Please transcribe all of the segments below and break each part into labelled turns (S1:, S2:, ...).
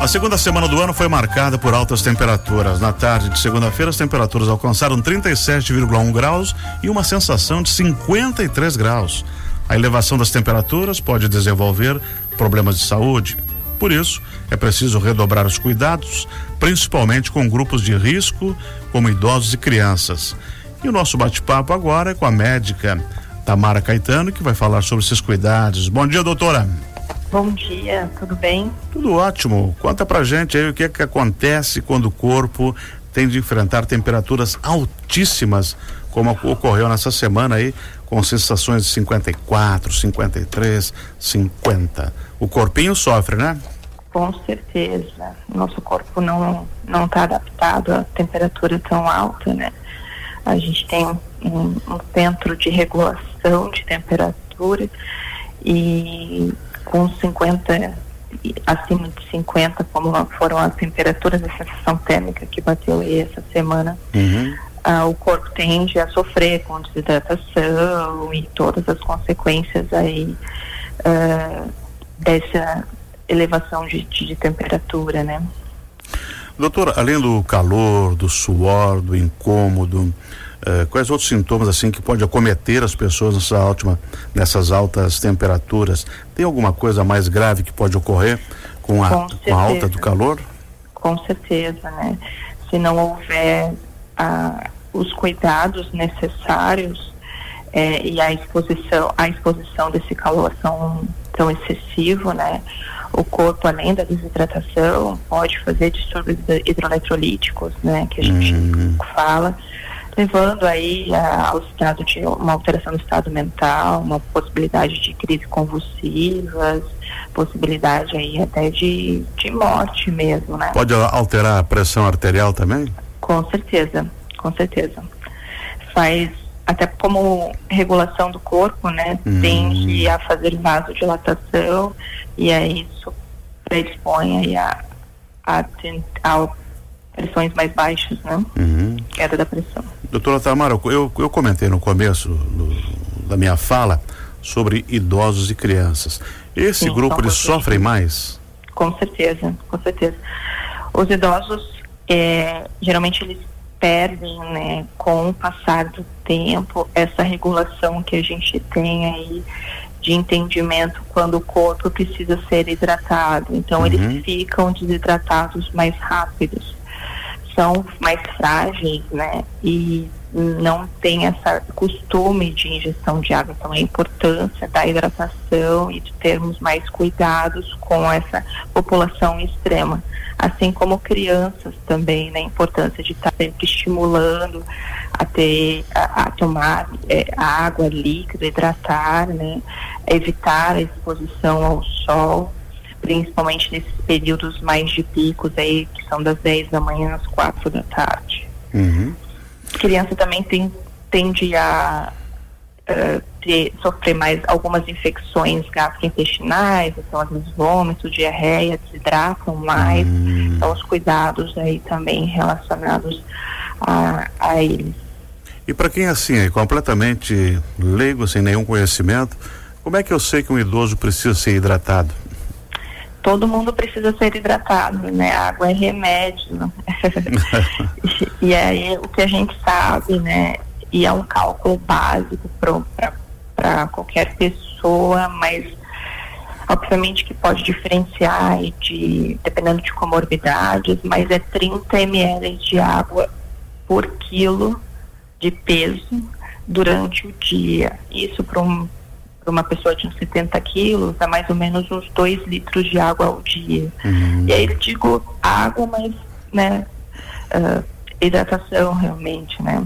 S1: A segunda semana do ano foi marcada por altas temperaturas. Na tarde de segunda-feira, as temperaturas alcançaram 37,1 graus e uma sensação de 53 graus. A elevação das temperaturas pode desenvolver problemas de saúde. Por isso, é preciso redobrar os cuidados, principalmente com grupos de risco, como idosos e crianças. E o nosso bate-papo agora é com a médica Tamara Caetano, que vai falar sobre esses cuidados. Bom dia, doutora.
S2: Bom dia, tudo bem?
S1: Tudo ótimo. Conta pra gente aí o que é que acontece quando o corpo tem de enfrentar temperaturas altíssimas, como ocorreu nessa semana aí, com sensações de 54, 53, 50. O corpinho sofre, né?
S2: Com certeza. Nosso corpo não não está adaptado a temperatura tão alta, né? A gente tem um, um centro de regulação de temperatura e com 50 acima de 50, como foram as temperaturas da sensação térmica que bateu aí essa semana, uhum. ah, o corpo tende a sofrer com desidratação e todas as consequências aí ah, dessa elevação de, de temperatura, né?
S1: Doutora, além do calor, do suor, do incômodo, eh, quais outros sintomas assim que pode acometer as pessoas nessa última, nessas altas temperaturas? Tem alguma coisa mais grave que pode ocorrer com a, com, com a alta do calor?
S2: Com certeza, né? Se não houver ah, os cuidados necessários eh, e a exposição, a exposição desse calor tão, tão excessivo, né? O corpo, além da desidratação, pode fazer distúrbios hidroeletrolíticos, né? Que a gente hum. fala levando aí a, ao estado de uma alteração do estado mental, uma possibilidade de crise convulsivas, possibilidade aí até de, de morte mesmo, né?
S1: Pode alterar a pressão arterial também?
S2: Com certeza, com certeza. Faz até como regulação do corpo, né? Hum. Tende a fazer vasodilatação e aí isso predispõe aí a, a, a pressões mais baixas, né? Uhum. Queda da pressão.
S1: Doutora Tamara, eu, eu comentei no começo do, da minha fala sobre idosos e crianças. Esse Sim, grupo, eles sofrem mais?
S2: Com certeza, com certeza. Os idosos, é, geralmente eles perdem, né, com o passar do tempo, essa regulação que a gente tem aí de entendimento quando o corpo precisa ser hidratado. Então, uhum. eles ficam desidratados mais rápidos são mais frágeis, né? E não tem esse costume de ingestão de água. Então, a importância da hidratação e de termos mais cuidados com essa população extrema. Assim como crianças também, né? A importância de estar sempre estimulando a ter, a, a tomar é, água líquida, hidratar, né? Evitar a exposição ao sol principalmente nesses períodos mais de picos aí, que são das 10 da manhã às 4 da tarde. Uhum. Criança também tem, tende a uh, ter, sofrer mais algumas infecções gastrointestinais, então às vezes vômito, diarreia, desidratam mais, uhum. então os cuidados aí também relacionados a, a eles.
S1: E para quem assim é completamente leigo, sem nenhum conhecimento, como é que eu sei que um idoso precisa ser hidratado?
S2: Todo mundo precisa ser hidratado, né? A água é remédio. e, e aí o que a gente sabe, né? E é um cálculo básico para qualquer pessoa, mas obviamente que pode diferenciar de, dependendo de comorbidades, mas é 30 ml de água por quilo de peso durante o dia. Isso para um para uma pessoa de uns 70 quilos, é mais ou menos uns 2 litros de água ao dia. Uhum. E aí eu digo água, mas, né, uh, hidratação realmente, né.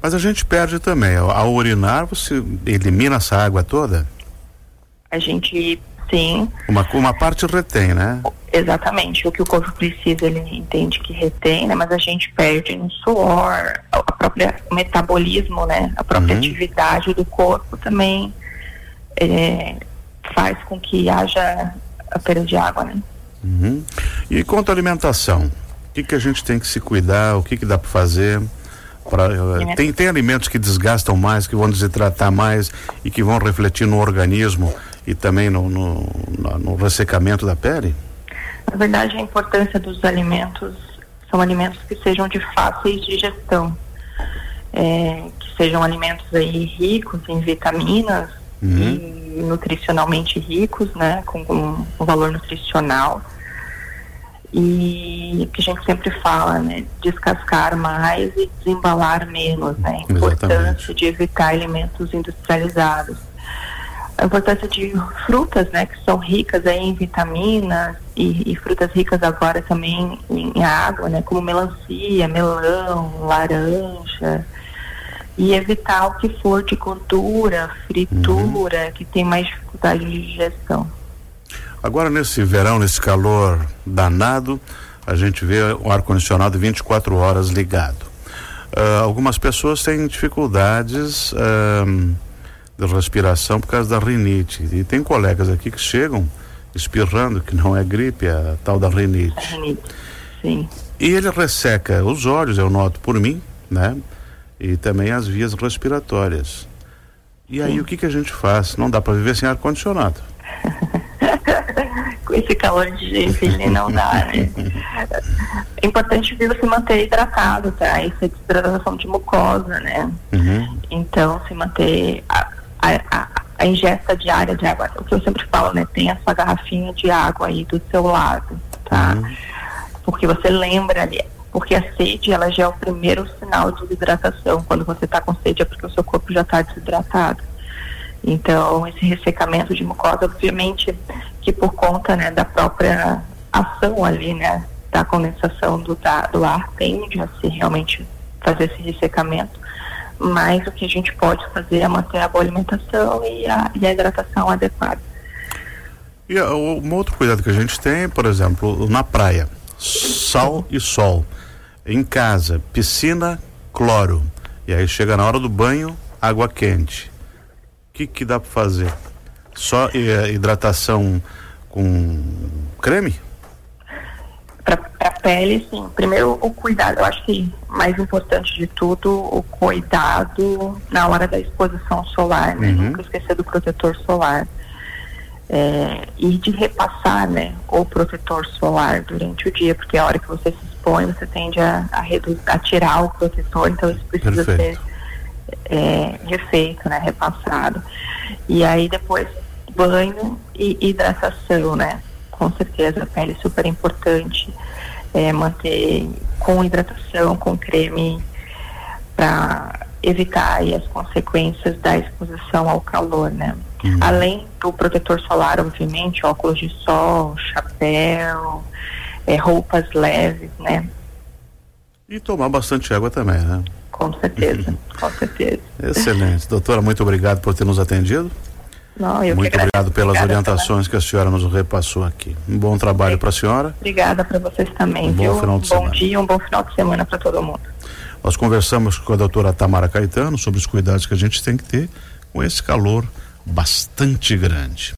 S1: Mas a gente perde também. Ao urinar, você elimina essa água toda?
S2: A gente, sim.
S1: Uma, uma parte retém, né?
S2: Exatamente. O que o corpo precisa, ele entende que retém, né? Mas a gente perde no suor, a própria metabolismo, né? A própria uhum. atividade do corpo também é, faz com que haja a perda de água, né?
S1: Uhum. E quanto à alimentação, o que, que a gente tem que se cuidar, o que, que dá para fazer? Pra, uh, tem, tem alimentos que desgastam mais, que vão desidratar mais e que vão refletir no organismo e também no, no, no, no ressecamento da pele?
S2: Na verdade, a importância dos alimentos são alimentos que sejam de fáceis digestão, é, que sejam alimentos aí ricos em vitaminas uhum. e nutricionalmente ricos, né, com, com um valor nutricional e que a gente sempre fala, né, descascar mais e desembalar menos, né, a importância de evitar alimentos industrializados. A importância de frutas, né, que são ricas aí em vitaminas e, e frutas ricas agora também em, em, água, né, como melancia, melão, laranja, e evitar o que for de gordura, fritura, uhum. que tem mais dificuldade de digestão.
S1: Agora, nesse verão, nesse calor danado, a gente vê o ar-condicionado 24 horas ligado. Uh, algumas pessoas têm dificuldades uh, de respiração por causa da rinite. E tem colegas aqui que chegam espirrando, que não é gripe, é a tal da rinite. A rinite, sim. E ele resseca os olhos, eu noto por mim, né? E também as vias respiratórias. E aí sim. o que, que a gente faz? Não dá para viver sem ar-condicionado.
S2: com esse calor de Joinville não dá, né? É importante viu se manter hidratado, tá? Isso é desidratação de mucosa, né? Uhum. Então, se manter a, a, a, ingesta diária de água. O que eu sempre falo, né? Tem a sua garrafinha de água aí do seu lado, tá? Uhum. Porque você lembra ali, porque a sede ela já é o primeiro sinal de desidratação. Quando você está com sede é porque o seu corpo já está desidratado. Então, esse ressecamento de mucosa, obviamente, que por conta né, da própria ação ali, né, da condensação do, da, do ar, tende a se realmente fazer esse ressecamento. Mas o que a gente pode fazer é manter a boa alimentação e a, e a hidratação adequada.
S1: E um outro cuidado que a gente tem, por exemplo, na praia, sal e sol. Em casa, piscina, cloro. E aí chega na hora do banho, água quente que, que dá para fazer? Só eh, hidratação com creme?
S2: Para a pele, sim. Primeiro, o cuidado. Eu acho que mais importante de tudo, o cuidado na hora da exposição solar. Né? Uhum. Nunca esquecer do protetor solar. É, e de repassar né, o protetor solar durante o dia, porque a hora que você se expõe, você tende a, a, reduzir, a tirar o protetor, então isso precisa Perfeito. ser é, refeito, né, repassado. E aí depois banho e hidratação, né? Com certeza a pele é super importante. É, manter com hidratação, com creme para evitar as consequências da exposição ao calor, né? Uhum. Além do protetor solar, obviamente, óculos de sol, chapéu, é, roupas leves, né?
S1: E tomar bastante água também, né?
S2: Com certeza, com certeza.
S1: Excelente. Doutora, muito obrigado por ter nos atendido.
S2: Não, eu
S1: Muito obrigado pelas Obrigada orientações também. que a senhora nos repassou aqui. Um bom trabalho para a senhora.
S2: Obrigada para vocês também, um viu? Bom, final de bom semana. dia, um bom final de semana para todo mundo.
S1: Nós conversamos com a doutora Tamara Caetano sobre os cuidados que a gente tem que ter com esse calor bastante grande.